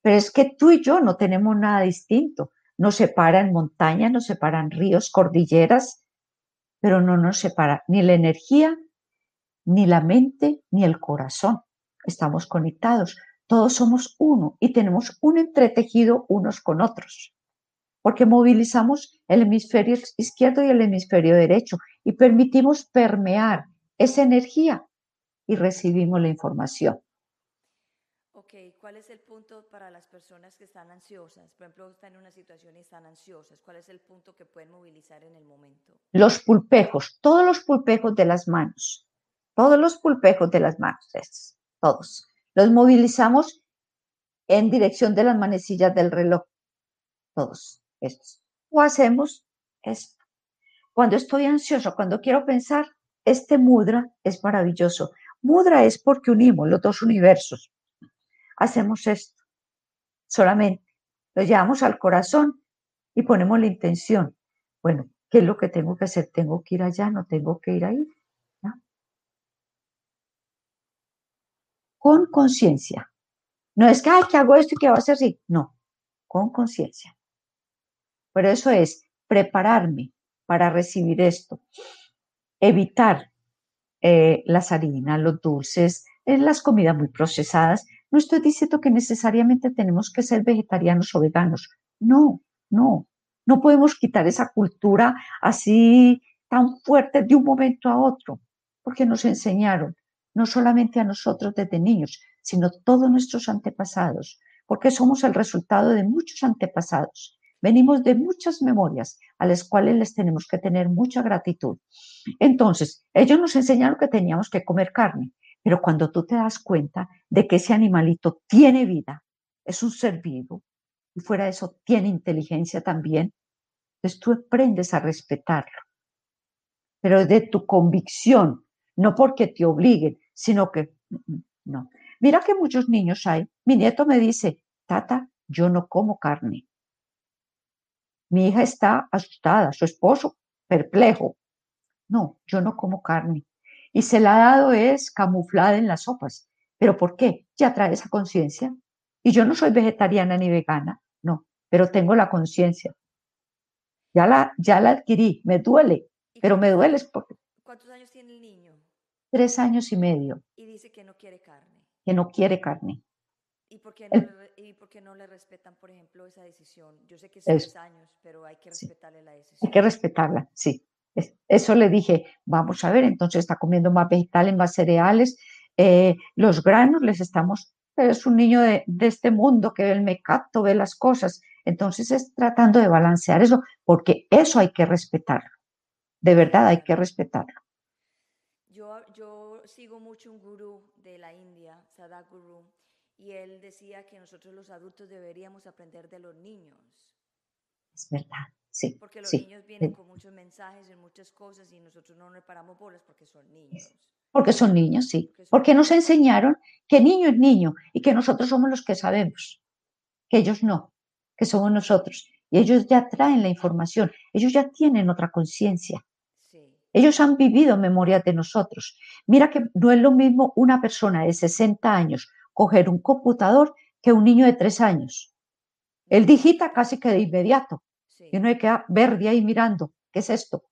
Pero es que tú y yo no tenemos nada distinto. Nos separan montañas, nos separan ríos, cordilleras, pero no nos separa ni la energía ni la mente ni el corazón. Estamos conectados, todos somos uno y tenemos un entretejido unos con otros, porque movilizamos el hemisferio izquierdo y el hemisferio derecho y permitimos permear esa energía y recibimos la información. Ok, ¿cuál es el punto para las personas que están ansiosas? Por ejemplo, están en una situación y están ansiosas. ¿Cuál es el punto que pueden movilizar en el momento? Los pulpejos, todos los pulpejos de las manos, todos los pulpejos de las manos, todos. Los movilizamos en dirección de las manecillas del reloj, todos estos. O hacemos esto. Cuando estoy ansioso, cuando quiero pensar, este mudra es maravilloso. Mudra es porque unimos los dos universos. Hacemos esto solamente. Lo llevamos al corazón y ponemos la intención. Bueno, ¿qué es lo que tengo que hacer? ¿Tengo que ir allá? ¿No tengo que ir ahí? Con conciencia. No es que, que hago esto y que va a ser así. No, con conciencia. Por eso es prepararme para recibir esto evitar eh, las harinas, los dulces, eh, las comidas muy procesadas. No estoy diciendo que necesariamente tenemos que ser vegetarianos o veganos. No, no. No podemos quitar esa cultura así tan fuerte de un momento a otro, porque nos enseñaron, no solamente a nosotros desde niños, sino todos nuestros antepasados, porque somos el resultado de muchos antepasados. Venimos de muchas memorias a las cuales les tenemos que tener mucha gratitud. Entonces, ellos nos enseñaron que teníamos que comer carne, pero cuando tú te das cuenta de que ese animalito tiene vida, es un ser vivo, y fuera de eso tiene inteligencia también, entonces tú aprendes a respetarlo. Pero de tu convicción, no porque te obliguen, sino que no. Mira que muchos niños hay. Mi nieto me dice, tata, yo no como carne. Mi hija está asustada, su esposo perplejo. No, yo no como carne. Y se la ha dado es camuflada en las sopas. ¿Pero por qué? Ya trae esa conciencia. Y yo no soy vegetariana ni vegana, no, pero tengo la conciencia. Ya la, ya la adquirí, me duele, pero me duele porque... ¿Cuántos años tiene el niño? Tres años y medio. Y dice que no quiere carne. Que no quiere carne. ¿Y por, qué no le, ¿Y por qué no le respetan, por ejemplo, esa decisión? Yo sé que es tres años, pero hay que respetarle la decisión. Hay que respetarla, sí. Eso le dije, vamos a ver, entonces está comiendo más vegetales, más cereales, eh, los granos les estamos, es un niño de, de, este mundo que ve el mecato, ve las cosas, entonces es tratando de balancear eso, porque eso hay que respetarlo, de verdad hay que respetarlo. Yo, yo sigo mucho un gurú de la India, Sadhguru, y él decía que nosotros los adultos deberíamos aprender de los niños. Es verdad, sí. Porque los sí, niños vienen con muchos mensajes y muchas cosas y nosotros no nos paramos bolas porque son niños. Porque son niños, sí. Porque, porque nos enseñaron que niño es niño y que nosotros somos los que sabemos, que ellos no, que somos nosotros. Y ellos ya traen la información, ellos ya tienen otra conciencia. Ellos han vivido memorias de nosotros. Mira que no es lo mismo una persona de 60 años coger un computador que un niño de tres años. Él digita casi que de inmediato. Sí. Y uno se queda verde ahí mirando. ¿Qué es esto?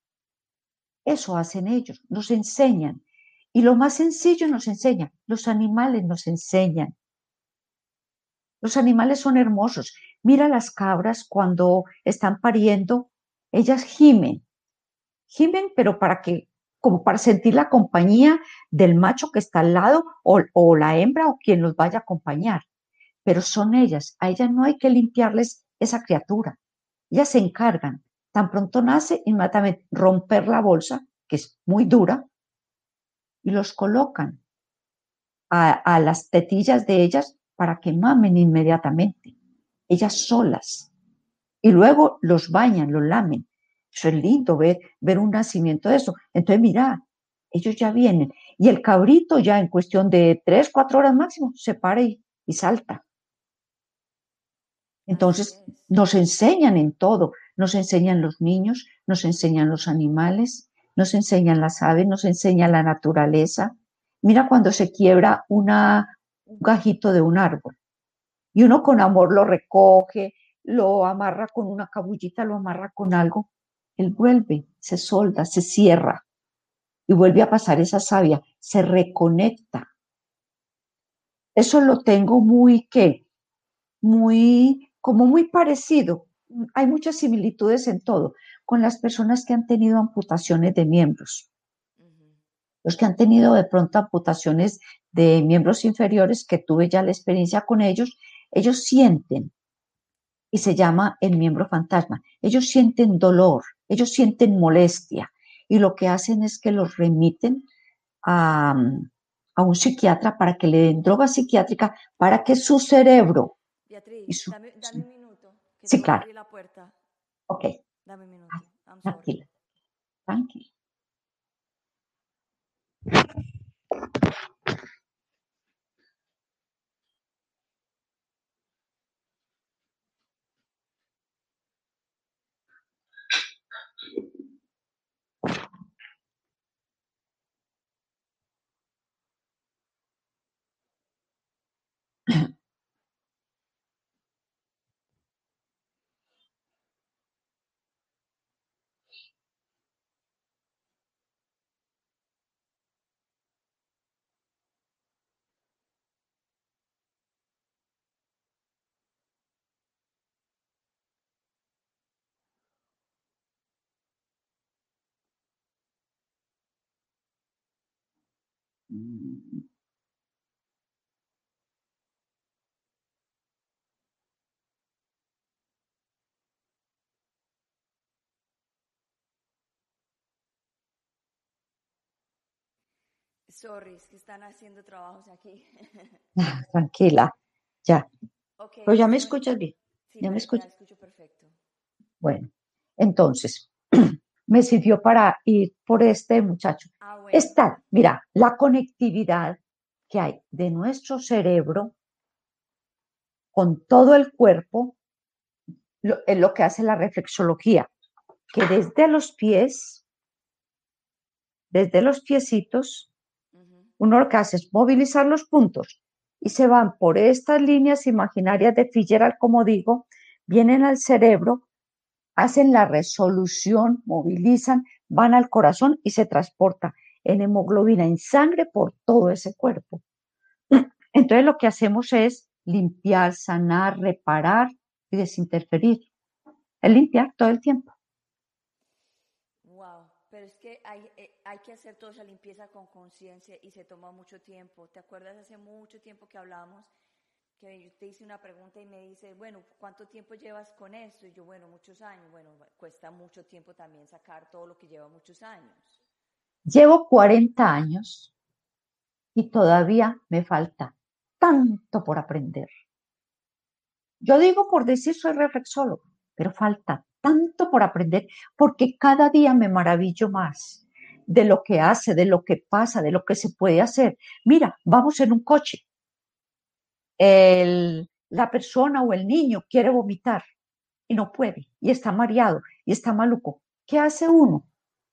Eso hacen ellos, nos enseñan. Y lo más sencillo nos enseñan. Los animales nos enseñan. Los animales son hermosos. Mira las cabras cuando están pariendo, ellas gimen. Gimen, pero para que como para sentir la compañía del macho que está al lado o, la hembra o quien los vaya a acompañar. Pero son ellas, a ellas no hay que limpiarles esa criatura. Ellas se encargan, tan pronto nace, inmediatamente romper la bolsa, que es muy dura, y los colocan a las tetillas de ellas para que mamen inmediatamente, ellas solas. Y luego los bañan, los lamen. Eso es lindo ver, ver un nacimiento de eso. Entonces, mira, ellos ya vienen. Y el cabrito ya en cuestión de tres, cuatro horas máximo se para y, y salta. Entonces, nos enseñan en todo. Nos enseñan los niños, nos enseñan los animales, nos enseñan las aves, nos enseñan la naturaleza. Mira cuando se quiebra una, un gajito de un árbol. Y uno con amor lo recoge, lo amarra con una cabullita, lo amarra con algo él vuelve, se solda, se cierra. y vuelve a pasar esa savia, se reconecta. Eso lo tengo muy que, muy, como muy parecido. Hay muchas similitudes en todo con las personas que han tenido amputaciones de miembros. Los que han tenido de pronto amputaciones de miembros inferiores, que tuve ya la experiencia con ellos, ellos sienten, y se llama el miembro fantasma, ellos sienten dolor, ellos sienten molestia, y lo que hacen es que los remiten a, un psiquiatra para que le den droga psiquiátrica para que su cerebro... Beatriz, dame, un minuto. sí, claro. Ok. Dame un minuto. tranquila. Tranquila. Sorry, es que están haciendo trabajos aquí. Tranquila, ya. Okay, Pero ya me escuchas bien. Sí, ya me escuchas. escucho perfecto. Bueno, entonces, me sirvió para ir por este muchacho. Ah, bueno. Está, mira, la conectividad que hay de nuestro cerebro con todo el cuerpo es lo que hace la reflexología, que desde los pies, desde los piecitos, uno lo que hace es movilizar los puntos y se van por estas líneas imaginarias de Fitzgerald, como digo, vienen al cerebro, hacen la resolución, movilizan, van al corazón y se transporta en hemoglobina, en sangre por todo ese cuerpo. Entonces lo que hacemos es limpiar, sanar, reparar y desinterferir. Es limpiar todo el tiempo. Wow, pero es que hay, eh, hay que hacer toda esa limpieza con conciencia y se toma mucho tiempo. ¿Te acuerdas hace mucho tiempo que hablamos? Te hice una pregunta y me dice, bueno, ¿cuánto tiempo llevas con esto? Y yo, bueno, muchos años. Bueno, cuesta mucho tiempo también sacar todo lo que lleva muchos años. Llevo 40 años y todavía me falta tanto por aprender. Yo digo por decir soy reflexólogo, pero falta tanto por aprender porque cada día me maravillo más de lo que hace, de lo que pasa, de lo que se puede hacer. Mira, vamos en un coche. La persona o el niño quiere vomitar y no puede y está mareado y está maluco. ¿Qué hace uno?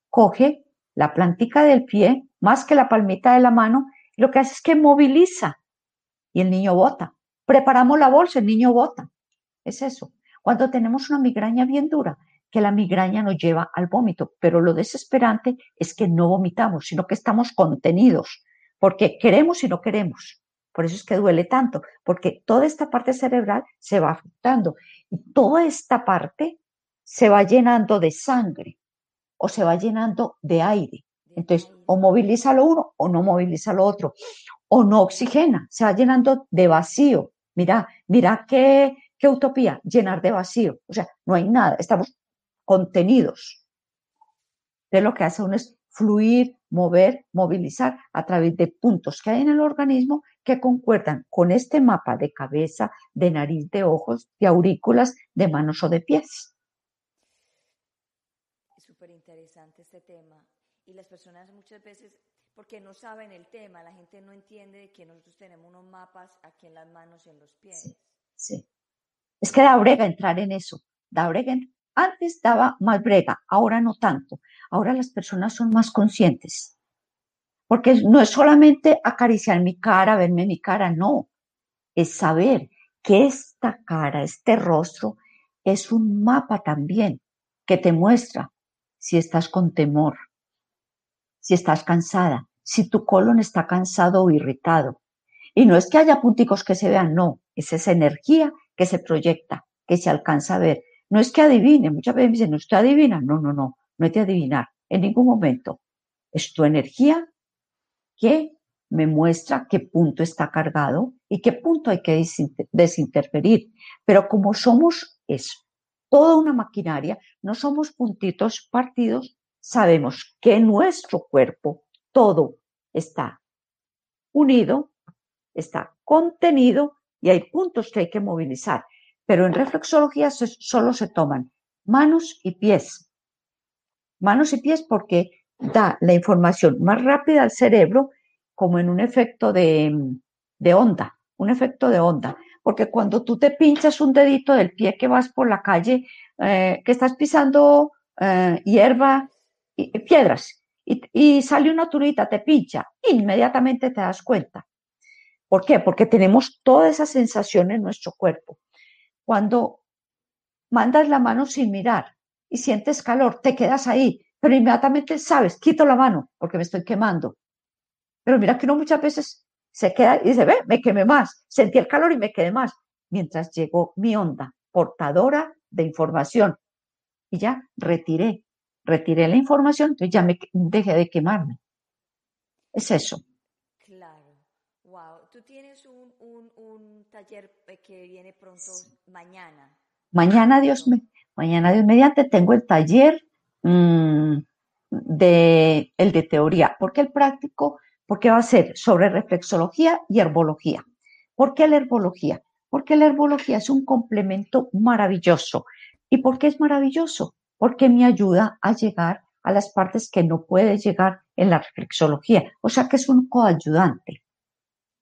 Coge la plantica del pie más que la palmita de la mano y lo que hace es que moviliza y el niño bota. Preparamos la bolsa, el niño bota. Es eso. Cuando tenemos una migraña bien dura, que la migraña nos lleva al vómito, pero lo desesperante es que no vomitamos, sino que estamos contenidos, porque queremos y no queremos. Por eso es que duele tanto, porque toda esta parte cerebral se va afectando y toda esta parte se va llenando de sangre o se va llenando de aire. Entonces, o moviliza lo uno o no moviliza lo otro o no oxigena, se va llenando de vacío. Mira, mira qué, qué utopía, llenar de vacío. O sea, no hay nada, estamos contenidos. De lo que hace uno es fluir, mover, movilizar a través de puntos que hay en el organismo que concuerdan con este mapa de cabeza, de nariz, de ojos, de aurículas, de manos o de pies. Es súper interesante este tema. Y las personas muchas veces porque no saben el tema, la gente no entiende que nosotros tenemos unos mapas aquí en las manos y en los pies. Sí, es que da brega entrar en eso, da brega. Antes daba más brega, ahora no tanto. Ahora las personas son más conscientes. Porque no es solamente acariciar mi cara, verme mi cara, no. Es saber que esta cara, este rostro, es un mapa también que te muestra si estás con temor, si estás cansada, si tu colon está cansado o irritado. Y no es que haya punticos que se vean, no, es esa energía que se proyecta, que se alcanza a ver. No es que adivine, muchas veces me dicen, no, usted adivina. No, no, no, no es de adivinar en ningún momento. Es tu energía que me muestra qué punto está cargado y qué punto hay que desinterferir. Pero como somos eso, toda una maquinaria, no somos puntitos partidos, sabemos que nuestro cuerpo, todo está unido, está contenido y hay puntos que hay que movilizar. Pero en reflexología solo se toman manos y pies. Manos y pies porque da la información más rápida al cerebro como en un efecto de, onda, un efecto de onda. Porque cuando tú te pinchas un dedito del pie que vas por la calle, eh, que estás pisando eh, hierba, y, piedras, y, y, sale una turita, te pincha, inmediatamente te das cuenta. ¿Por qué? Porque tenemos toda esa sensación en nuestro cuerpo. Cuando mandas la mano sin mirar y sientes calor, te quedas ahí, pero inmediatamente sabes, quito la mano porque me estoy quemando. Pero mira que uno muchas veces se queda y dice, ve, me quemé más, sentí el calor y me quedé más, mientras llegó mi onda portadora de información. Y ya retiré, retiré la información, entonces ya me dejé de quemarme. Es eso. Claro. Wow. Tú tienes un, un, taller eh, que viene pronto mañana. Mañana, Dios, me, mañana, Dios mediante, tengo el taller mmm, de, el de teoría, porque el práctico porque va a ser sobre reflexología y herbología. ¿Por qué la herbología? Porque la herbología es un complemento maravilloso. ¿Y por qué es maravilloso? Porque me ayuda a llegar a las partes que no puede llegar en la reflexología. O sea que es un coayudante.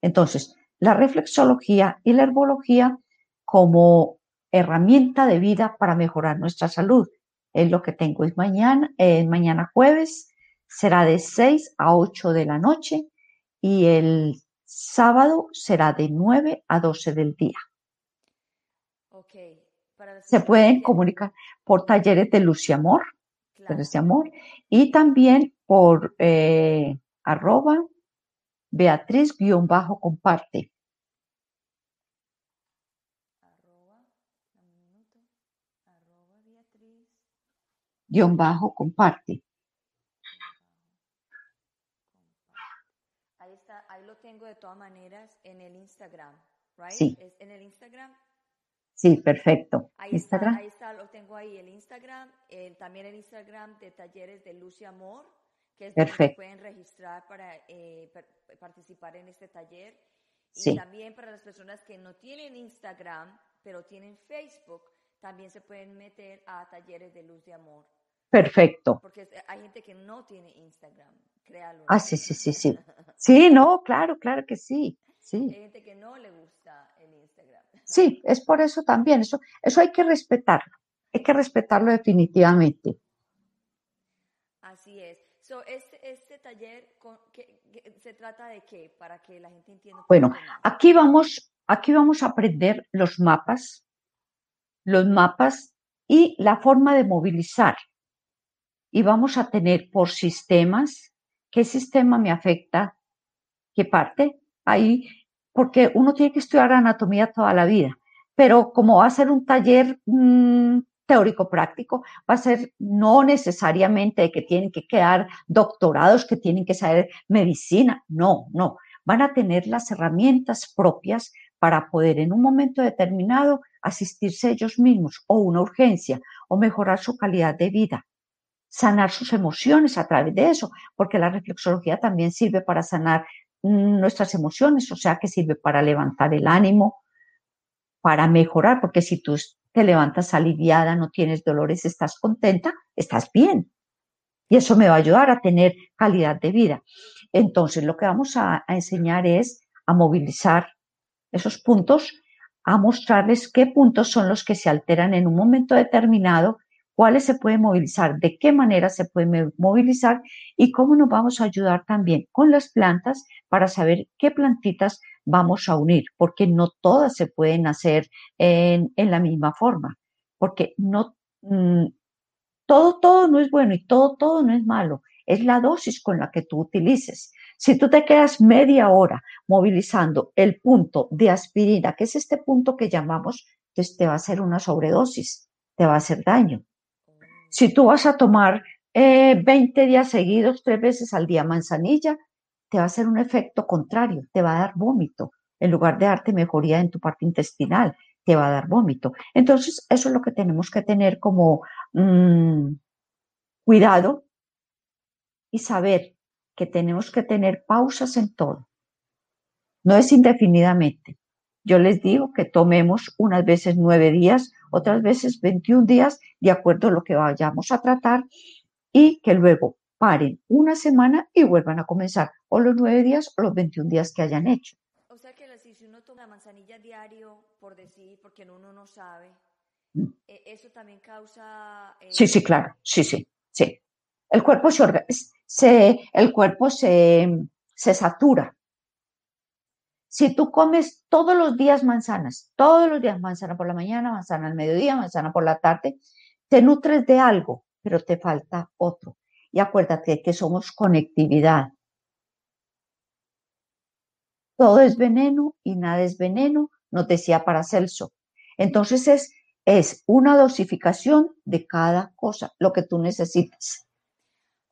Entonces, la reflexología y la herbología como herramienta de vida para mejorar nuestra salud. Es lo que tengo. Es mañana, eh, mañana jueves será de 6 a 8 de la noche y el sábado será de 9 a 12 del día. Okay. Se pueden comunicar por talleres de luz y amor, amor y también por eh, arroba Beatriz-comparte. Guión bajo comparte. tengo de todas maneras en el Instagram, right? Sí. en el Instagram. Sí, perfecto. Ahí Instagram. Está, ahí está, lo tengo ahí, el Instagram, también el Instagram de talleres de luz y amor, que es perfecto. donde pueden registrar para eh, participar en este taller. Y sí. también para las personas que no tienen Instagram, pero tienen Facebook, también se pueden meter a talleres de luz y amor. Perfecto. Porque hay gente que no tiene Instagram, créalo. Ah, sí, sí, sí, sí. Sí, no, claro, claro que sí. Sí. Hay gente que no le gusta el Instagram. Sí, es por eso también. Eso, eso hay que respetarlo. Hay que respetarlo definitivamente. Así es. So, este, este taller se trata de qué? Para que la gente entienda. Bueno, aquí vamos, aquí vamos a aprender los mapas, los mapas y la forma de movilizar y vamos a tener por sistemas, qué sistema me afecta, qué parte, ahí, porque uno tiene que estudiar anatomía toda la vida, pero como va a ser un taller mm, teórico práctico, va a ser no necesariamente que tienen que quedar doctorados, que tienen que saber medicina, no, no, van a tener las herramientas propias para poder en un momento determinado asistirse ellos mismos o una urgencia o mejorar su calidad de vida sanar sus emociones a través de eso, porque la reflexología también sirve para sanar nuestras emociones, o sea que sirve para levantar el ánimo, para mejorar, porque si tú te levantas aliviada, no tienes dolores, estás contenta, estás bien. Y eso me va a ayudar a tener calidad de vida. Entonces, lo que vamos a, enseñar es a movilizar esos puntos, a mostrarles qué puntos son los que se alteran en un momento determinado cuáles se pueden movilizar, de qué manera se pueden movilizar y cómo nos vamos a ayudar también con las plantas para saber qué plantitas vamos a unir, porque no todas se pueden hacer en, la misma forma, porque no, mm, todo, todo no es bueno y todo, todo no es malo. es la dosis con la que tú utilices. Si tú te quedas media hora movilizando el punto de aspirina, que es este punto que llamamos, entonces te va a hacer una sobredosis, te va a hacer daño. Si tú vas a tomar 20 eh, días seguidos, tres veces al día manzanilla, te va a hacer un efecto contrario, te va a dar vómito. En lugar de darte mejoría en tu parte intestinal, te va a dar vómito. Entonces, eso es lo que tenemos que tener como mm, cuidado y saber que tenemos que tener pausas en todo. No es indefinidamente. Yo les digo que tomemos unas veces nueve días, otras veces 21 días, de acuerdo a lo que vayamos a tratar, y que luego paren una semana y vuelvan a comenzar, o los nueve días o los 21 días que hayan hecho. O sea que si uno toma manzanilla diario, por decir, porque uno no sabe, mm. eh, ¿eso también causa...? Eh, sí, sí, claro, sí, sí, sí. El cuerpo se, se el cuerpo se, se satura. Si tú comes todos los días manzanas, todos los días manzana por la mañana, manzana al mediodía, manzana por la tarde, te nutres de algo, pero te falta otro. Y acuérdate que somos conectividad. Todo es veneno y nada es veneno, nos decía Paracelso. Entonces es, es una dosificación de cada cosa, lo que tú necesitas.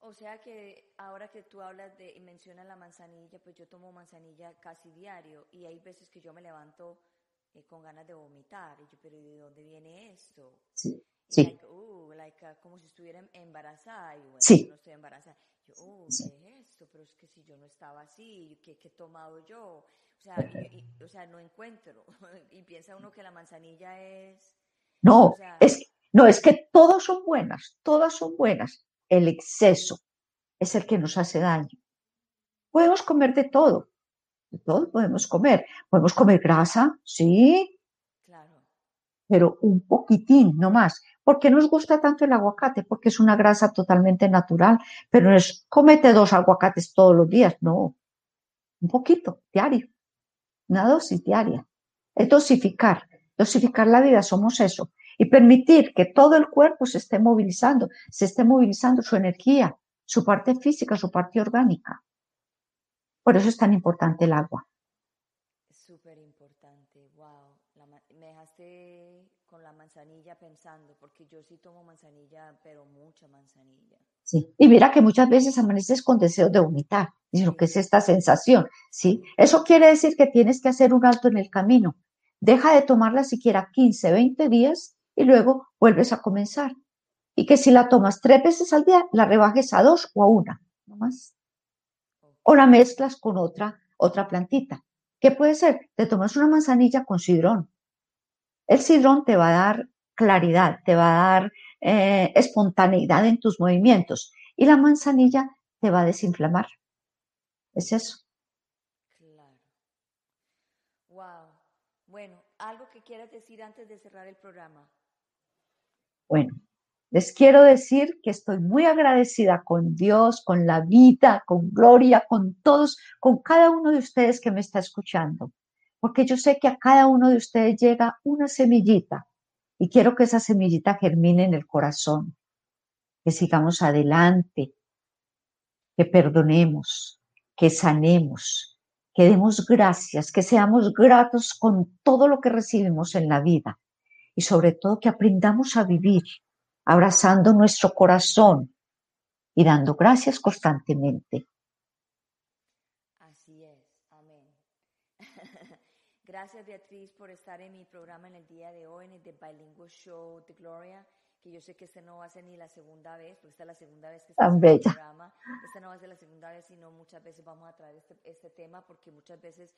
O sea que ahora que tú hablas de y mencionas la manzanilla, pues yo tomo manzanilla casi diario y hay veces que yo me levanto eh, con ganas de vomitar. Y yo, pero ¿de dónde viene esto? Sí. Sí. Like, uh, como si estuviera emparazada. Y bueno, sí. no estoy embarazada. Yo, oh, ¿qué es esto? Pero es que si yo no estaba así, ¿qué, qué he tomado yo? O sea, y, o sea, no encuentro. y piensa uno que la manzanilla es... No, o sea, es, no, es que todas son buenas, todas son buenas el exceso es el que nos hace daño. Podemos comer de todo, de todo podemos comer. Podemos comer grasa, sí, claro. pero un poquitín, no más. ¿Por qué nos gusta tanto el aguacate? Porque es una grasa totalmente natural, pero no es cómete dos aguacates todos los días, no. Un poquito, diario. Una dosis diaria. Es dosificar. Dosificar la vida, somos eso y permitir que todo el cuerpo se esté movilizando, se esté movilizando su energía, su parte física, su parte orgánica. Por eso es tan importante el agua. Súper importante, wow. me dejaste con la manzanilla pensando, porque yo sí tomo manzanilla, pero mucha manzanilla. Sí, y mira que muchas veces amaneces con deseo de vomitar, y lo que es esta sensación, ¿sí? Eso quiere decir que tienes que hacer un alto en el camino. Deja de tomarla siquiera 15, 20 días y luego vuelves a comenzar. Y que si la tomas tres veces al día, la rebajes a dos o a una, no más. O la mezclas con otra, otra plantita. ¿Qué puede ser? Te tomas una manzanilla con sidrón. El sidrón te va a dar claridad, te va a dar eh, espontaneidad en tus movimientos y la manzanilla te va a desinflamar. Es eso. Claro. Wow. Bueno, algo que quieras decir antes de cerrar el programa. Bueno, les quiero decir que estoy muy agradecida con Dios, con la vida, con Gloria, con todos, con cada uno de ustedes que me está escuchando, porque yo sé que a cada uno de ustedes llega una semillita y quiero que esa semillita germine en el corazón, que sigamos adelante, que perdonemos, que sanemos, que demos gracias, que seamos gratos con todo lo que recibimos en la vida y sobre todo que aprendamos a vivir abrazando nuestro corazón y dando gracias constantemente. Así es, amén. Gracias Beatriz por estar en mi programa en el día de hoy, en el The Bilingual Show de Gloria, que yo sé que este no va a ser ni la segunda vez, porque esta es la segunda vez que está en el programa. Esta no va a ser la segunda vez, sino muchas veces vamos a traer este, este tema, porque muchas veces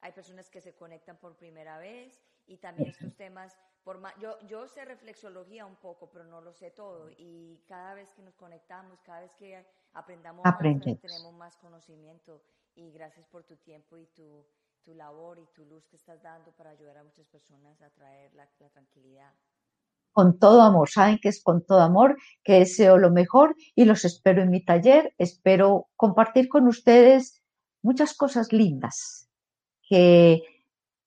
hay personas que se conectan por primera vez y también estos temas, por yo, yo sé reflexología un poco, pero no lo sé todo. Y cada vez que nos conectamos, cada vez que aprendamos más, tenemos más conocimiento. Y gracias por tu tiempo y tu, tu labor y tu luz que estás dando para ayudar a muchas personas a traer la, la tranquilidad con todo amor. Saben que es con todo amor, que deseo lo mejor y los espero en mi taller. Espero compartir con ustedes muchas cosas lindas que,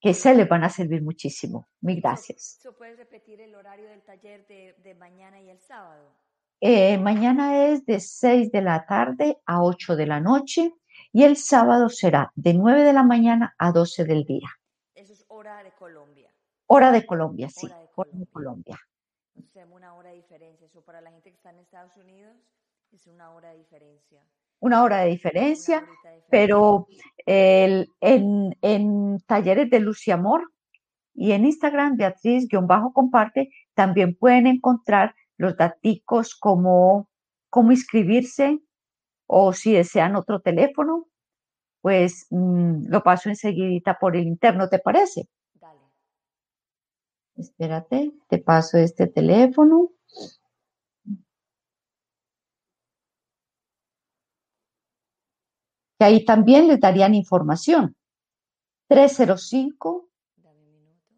que se les van a servir muchísimo. Mil gracias. ¿Puedes repetir el horario del taller de, de mañana y el sábado? Eh, mañana es de 6 de la tarde a 8 de la noche y el sábado será de 9 de la mañana a 12 del día. Eso es hora de Colombia. Hora de Colombia, sí. Hora de Hora de Colombia. Colombia. Entonces una hora de diferencia. Eso para la gente que está en Estados Unidos es una hora de diferencia. Una hora de diferencia, de diferencia. pero el- en, en talleres de luz y amor y en Instagram, Beatriz-comparte, también pueden encontrar los daticos como cómo inscribirse o si desean otro teléfono, pues mm, lo paso enseguidita por el interno, ¿te parece? Dale. Espérate, te paso este teléfono. Que ahí también les darían información. 305 Dame un minuto.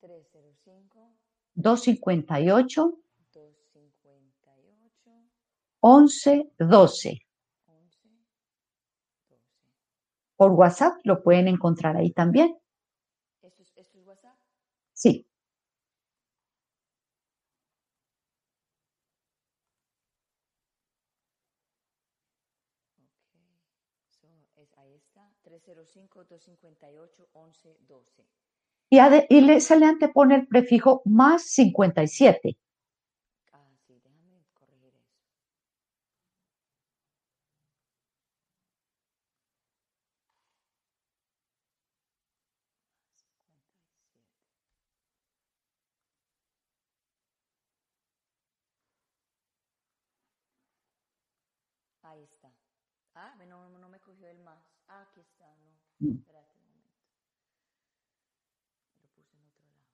305 258 258 11 12. 11 12. Por WhatsApp lo pueden encontrar ahí también. ¿Esto es, WhatsApp? Sí, ahí está. 305 258 11 12. y, y le- se le antepone el prefijo más 57. Ah, sí, déjame corregir eso. Ahí está. Ah, no, no me cogió el más. Ah, aquí está, no. Mm. Espérate un momento. Lo puse en otro lado.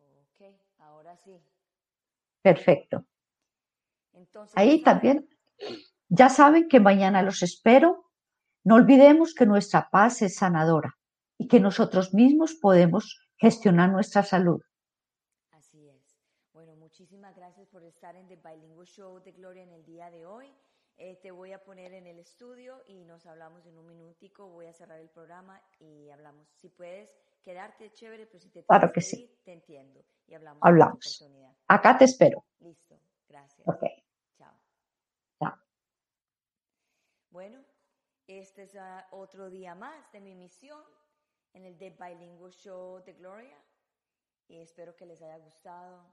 Ok, ahora sí. Perfecto. Entonces, Ahí también, ya saben que mañana los espero. No olvidemos que nuestra paz es sanadora y que nosotros mismos podemos gestionar nuestra salud. Así es. Bueno, muchísimas gracias por estar en The Bilingual Show de Gloria en el día de hoy. Eh, te voy a poner en el estudio y nos hablamos en un minutico. Voy a cerrar el programa y hablamos. Si puedes quedarte chévere, pero si te Claro que sí. te entiendo. Y hablamos. Hablamos. Acá te espero. Listo. Gracias. Ok. Chao. Chao. Bueno, este es ah, otro día más de mi misión en el The Bilingual Show de Gloria y espero que les haya gustado.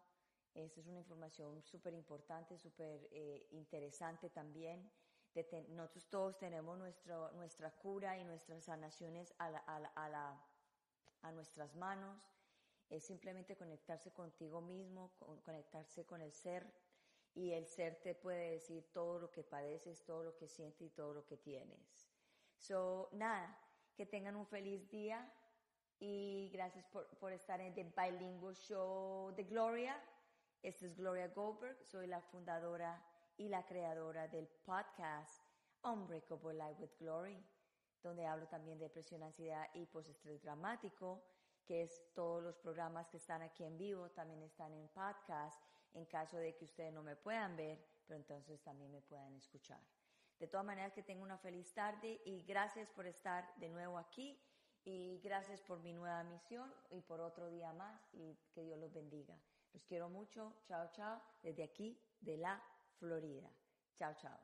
Esta es una información súper importante, súper eh, interesante también. De te- nosotros todos tenemos nuestro, nuestra cura y nuestras sanaciones a, la- a la- a la- a nuestras manos. Es simplemente conectarse contigo mismo, con- conectarse con el ser y el ser te puede decir todo lo que padeces, todo lo que sientes y todo lo que tienes. So, nada, que tengan un feliz día y gracias por, por estar en The Bilingual Show de Gloria. Esta es Gloria Goldberg, soy la fundadora y la creadora del podcast Unbreakable Life with Glory, donde hablo también de depresión, ansiedad y postestrés dramático, que es todos los programas que están aquí en vivo, también están en podcast, en caso de que ustedes no me puedan ver, pero entonces también me puedan escuchar. De todas maneras, que tengan una feliz tarde y gracias por estar de nuevo aquí y gracias por mi nueva misión y por otro día más y que Dios los bendiga. Los quiero mucho. Chao, chao. Desde aquí, de la Florida. Chao, chao.